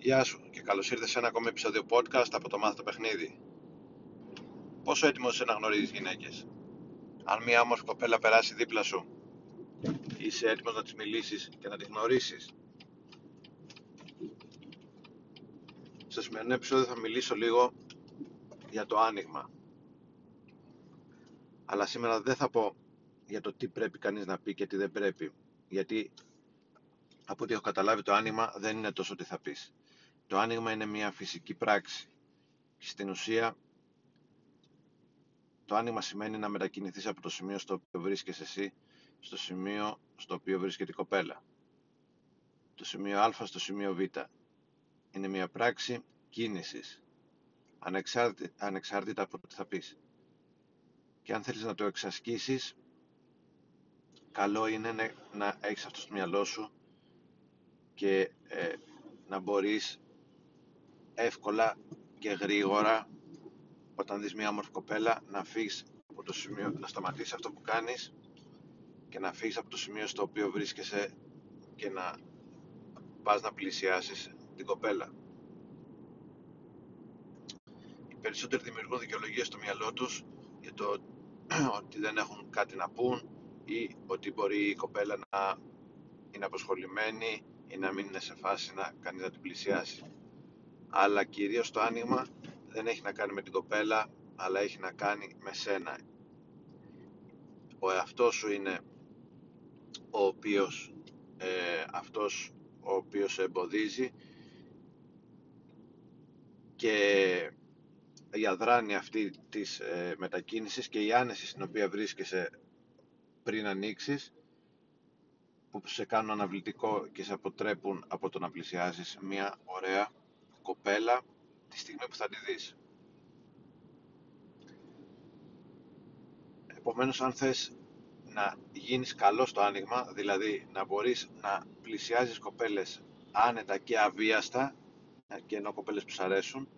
Γεια σου και καλώς ήρθες σε ένα ακόμη επεισόδιο podcast από το Μάθω το Παιχνίδι. Πόσο έτοιμος είσαι να γνωρίζεις γυναίκες; Αν μια όμορφη κοπέλα περάσει δίπλα σου, είσαι έτοιμος να της μιλήσεις και να τη γνωρίσεις; Στο σημερινό επεισόδιο θα μιλήσω λίγο για το άνοιγμα. Αλλά σήμερα δεν θα πω για το τι πρέπει κανείς να πει και τι δεν πρέπει. Γιατί από ό,τι έχω καταλάβει το άνοιγμα δεν είναι τόσο τι θα πεις. Το άνοιγμα είναι μια φυσική πράξη. Και στην ουσία το άνοιγμα σημαίνει να μετακινηθείς από το σημείο στο οποίο βρίσκεσαι εσύ στο σημείο στο οποίο βρίσκεται η κοπέλα. Το σημείο Α στο σημείο Β. Είναι μια πράξη κίνησης. Ανεξάρτητα, ανεξάρτητα από το τι θα πεις. Και αν θέλεις να το εξασκήσεις, καλό είναι να έχεις αυτό στο μυαλό σου και ε, να μπορείς εύκολα και γρήγορα όταν δεις μια όμορφη κοπέλα να φύγεις από το σημείο, να σταματήσεις αυτό που κάνεις και να φύγεις από το σημείο στο οποίο βρίσκεσαι και να πας να πλησιάσεις την κοπέλα. Οι περισσότεροι δημιουργούν δικαιολογίες στο μυαλό τους για το ότι δεν έχουν κάτι να πούν ή ότι μπορεί η κοπέλα να είναι αποσχολημένη ή να μην είναι σε φάση να κάνει να την πλησιάσει αλλά κυρίως το άνοιγμα δεν έχει να κάνει με την κοπέλα αλλά έχει να κάνει με σένα. Ο εαυτός σου είναι ο οποίος ε, αυτός ο οποίος εμποδίζει και η αδράνεια αυτή της ε, μετακίνησης και η άνεση στην οποία βρίσκεσαι πριν ανοίξεις που σε κάνουν αναβλητικό και σε αποτρέπουν από το να πλησιάσεις μια ωραία κοπέλα τη στιγμή που θα τη δεις. Επομένως αν θες να γίνεις καλό στο άνοιγμα, δηλαδή να μπορείς να πλησιάζεις κοπέλες άνετα και αβίαστα και ενώ κοπέλες που σου αρέσουν,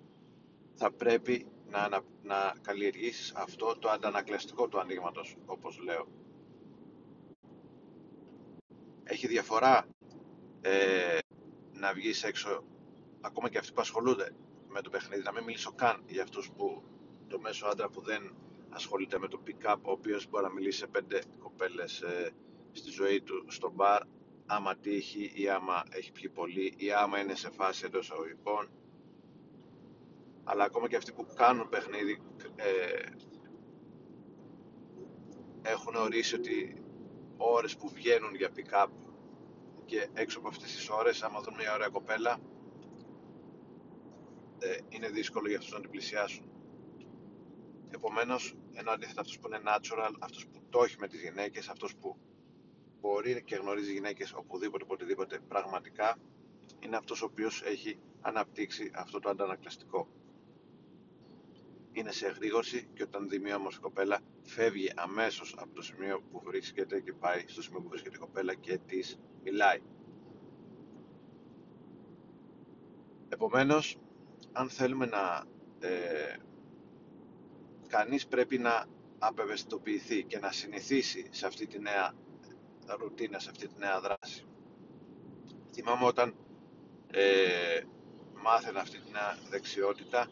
θα πρέπει να, να, να καλλιεργήσεις αυτό το αντανακλαστικό του ανοίγματο, όπως λέω. Έχει διαφορά ε, να βγεις έξω ακόμα και αυτοί που ασχολούνται με το παιχνίδι, να μην μιλήσω καν για αυτούς που το μέσο άντρα που δεν ασχολείται με το pick-up, ο οποίος μπορεί να μιλήσει σε πέντε κοπέλες ε, στη ζωή του στο μπαρ, άμα τύχει ή άμα έχει πιει πολύ ή άμα είναι σε φάση εντός εισαγωγικών. Αλλά ακόμα και αυτοί που κάνουν παιχνίδι ε, έχουν ορίσει ότι ώρες που βγαίνουν για pick-up και έξω από αυτές τις ώρες, άμα δουν μια ωραία κοπέλα, ε, είναι δύσκολο για αυτούς να την πλησιάσουν. Επομένως, ενώ αντίθετα αυτός που είναι natural, αυτός που το έχει με τις γυναίκες, αυτός που μπορεί και γνωρίζει γυναίκες οπουδήποτε, οπουδήποτε πραγματικά, είναι αυτός ο οποίος έχει αναπτύξει αυτό το αντανακλαστικό. Είναι σε εγρήγορση και όταν δει μια όμορφη κοπέλα φεύγει αμέσως από το σημείο που βρίσκεται και πάει στο σημείο που βρίσκεται η κοπέλα και της μιλάει. Επομένως, αν θέλουμε να ε, κανείς πρέπει να απευαισθητοποιηθεί και να συνηθίσει σε αυτή τη νέα ρουτίνα, σε αυτή τη νέα δράση. Θυμάμαι όταν ε, μάθαινα αυτή τη νέα δεξιότητα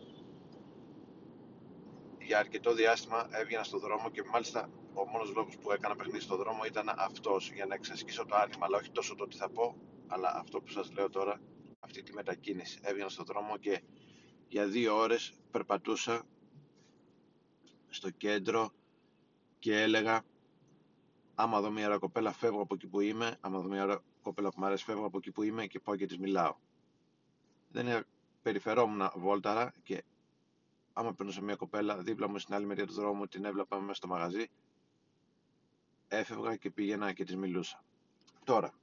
για αρκετό διάστημα έβγαινα στο δρόμο και μάλιστα ο μόνος λόγος που έκανα παιχνίδι στο δρόμο ήταν αυτός για να εξασκήσω το άνοιγμα αλλά όχι τόσο το τι θα πω αλλά αυτό που σας λέω τώρα αυτή τη μετακίνηση έβγαινα στο δρόμο και για δύο ώρες περπατούσα στο κέντρο και έλεγα άμα δω μια ωραία κοπέλα φεύγω από εκεί που είμαι. Άμα δω μια ωραία κοπέλα που μου αρέσει φεύγω από εκεί που είμαι και πάω και της μιλάω δεν περιφερόμουν βόλταρα και άμα περνούσα μια κοπέλα δίπλα μου στην άλλη μεριά του δρόμου την έβλεπα μέσα στο μαγαζί έφευγα και πήγαινα και της μιλούσα. Τώρα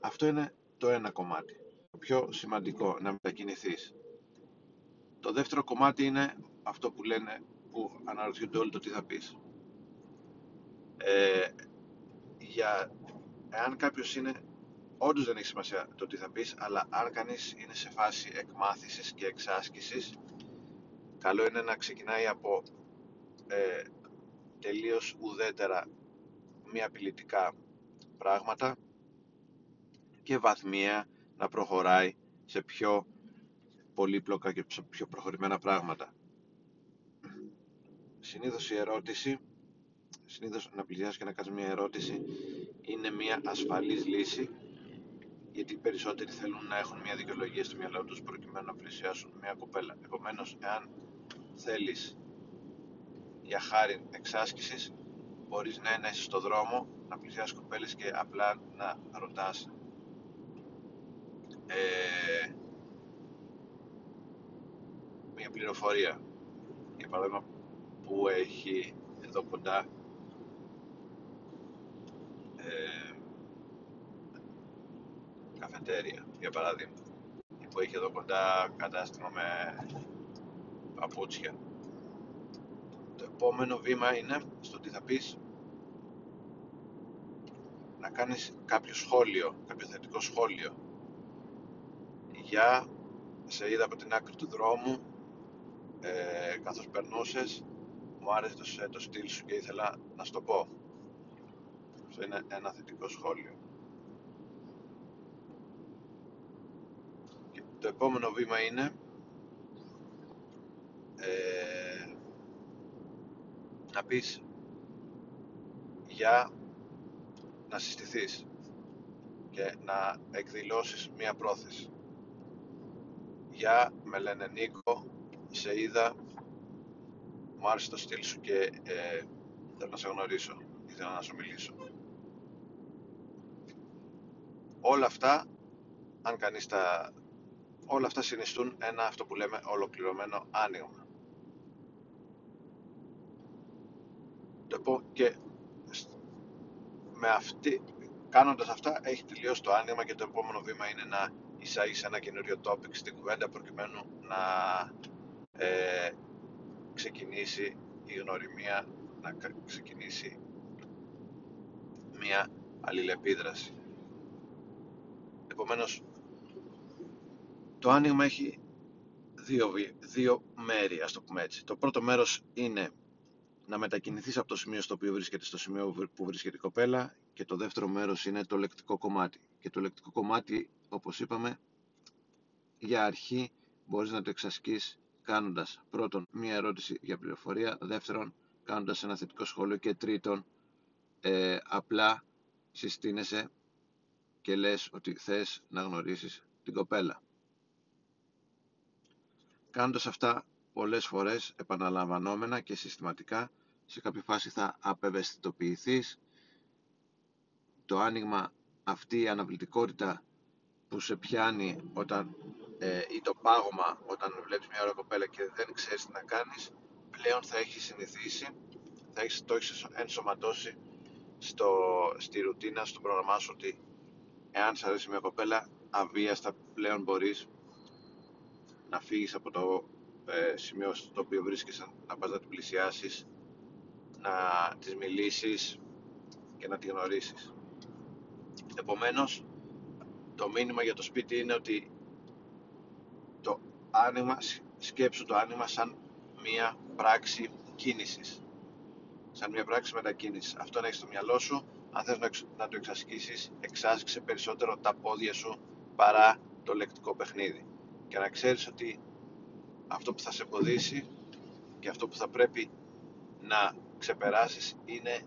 αυτό είναι το ένα κομμάτι. το πιο σημαντικό να μετακινηθείς. Το δεύτερο κομμάτι είναι αυτό που λένε που αναρωτιούνται όλοι το τι θα πεις. Ε, για εάν κάποιος είναι όντως δεν έχει σημασία το τι θα πεις αλλά αν κανείς είναι σε φάση εκμάθησης και εξάσκησης καλό είναι να ξεκινάει από ε, τελείως ουδέτερα μη απειλητικά πράγματα και βαθμία να προχωράει σε πιο πολύπλοκα και σε πιο προχωρημένα πράγματα. Συνήθως η ερώτηση, συνήθως να πλησιάσεις και να κάνεις μια ερώτηση είναι μια ασφαλής λύση γιατί οι περισσότεροι θέλουν να έχουν μια δικαιολογία στο μυαλό τους προκειμένου να πλησιάσουν μια κοπέλα. Επομένως, εάν θέλεις για χάρη εξάσκησης μπορείς ναι, να είσαι στο δρόμο να πλησιάσεις κοπέλες και απλά να ρωτάς ε, μια πληροφορία για παράδειγμα που έχει εδώ κοντά ε, καφετέρια για παράδειγμα που έχει εδώ κοντά κατάστημα με παπούτσια. Το επόμενο βήμα είναι στο τι θα πεις να κάνεις κάποιο σχόλιο, κάποιο θετικό σχόλιο για σε είδα από την άκρη του δρόμου ε, καθώς περνούσες μου άρεσε το, το στυλ σου και ήθελα να σου το πω αυτό είναι ένα θετικό σχόλιο και το επόμενο βήμα είναι ε, να πεις για να συστηθείς και να εκδηλώσεις μία πρόθεση. Για με λένε Νίκο, σε είδα, μου άρεσε το στυλ σου και ε, θέλω να σε γνωρίσω, ήθελα να σου μιλήσω. Όλα αυτά, αν κανείς τα... Όλα αυτά συνιστούν ένα αυτό που λέμε ολοκληρωμένο άνοιγμα. Το και με αυτή, κάνοντας αυτά έχει τελειώσει το άνοιγμα και το επόμενο βήμα είναι να εισάγεις ένα καινούριο topic στην κουβέντα προκειμένου να ε, ξεκινήσει η γνωριμία, να ξεκινήσει μια αλληλεπίδραση. Επομένως, το άνοιγμα έχει δύο, δύο μέρη, ας το πούμε έτσι. Το πρώτο μέρος είναι να μετακινηθείς από το σημείο στο οποίο βρίσκεται στο σημείο που βρίσκεται η κοπέλα και το δεύτερο μέρος είναι το λεκτικό κομμάτι. Και το λεκτικό κομμάτι, όπως είπαμε, για αρχή μπορείς να το εξασκείς κάνοντας πρώτον μία ερώτηση για πληροφορία, δεύτερον κάνοντας ένα θετικό σχόλιο και τρίτον ε, απλά συστήνεσαι και λες ότι θες να γνωρίσεις την κοπέλα. Κάνοντας αυτά πολλές φορές επαναλαμβανόμενα και συστηματικά σε κάποια φάση θα απευαισθητοποιηθείς το άνοιγμα αυτή η αναβλητικότητα που σε πιάνει όταν, ε, ή το πάγωμα όταν βλέπεις μια ώρα κοπέλα και δεν ξέρεις τι να κάνεις πλέον θα έχεις συνηθίσει θα έχεις, το έχεις ενσωματώσει στο, στη ρουτίνα, στο πρόγραμμά σου ότι εάν σε αρέσει μια κοπέλα αβίαστα πλέον μπορείς να φύγεις από το ε, σημείο στο οποίο βρίσκεσαι να πας να την πλησιάσεις να της μιλήσεις και να τη γνωρίσεις επομένως το μήνυμα για το σπίτι είναι ότι το άνοιγμα, σκέψου το άνοιγμα σαν μία πράξη κίνησης. Σαν μια πράξη μετακίνησης. Αυτό να έχεις στο μυαλό σου αν θες να το εξασκήσεις εξάσκησε περισσότερο τα πόδια σου παρά το λεκτικό παιχνίδι. Και να ξέρεις ότι αυτό που θα σε εμποδίσει και αυτό που θα πρέπει να ξεπεράσεις είναι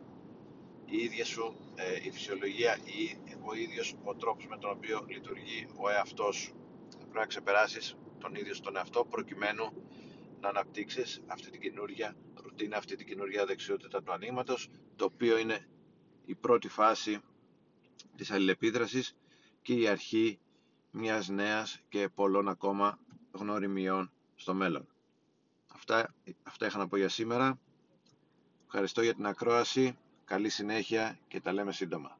η ίδια σου ε, η φυσιολογία ή ο ίδιος ο τρόπος με τον οποίο λειτουργεί ο εαυτός σου. Θα πρέπει να ξεπεράσεις τον ίδιο στον εαυτό προκειμένου να αναπτύξεις αυτή την καινούργια ρουτίνα, αυτή την καινούργια δεξιότητα του ανοίγματος, το οποίο είναι η πρώτη φάση της αλληλεπίδρασης και η αρχή μιας νέας και πολλών ακόμα γνωριμιών στο μέλλον. Αυτά, αυτά είχα να πω για σήμερα. Ευχαριστώ για την ακρόαση. Καλή συνέχεια και τα λέμε σύντομα.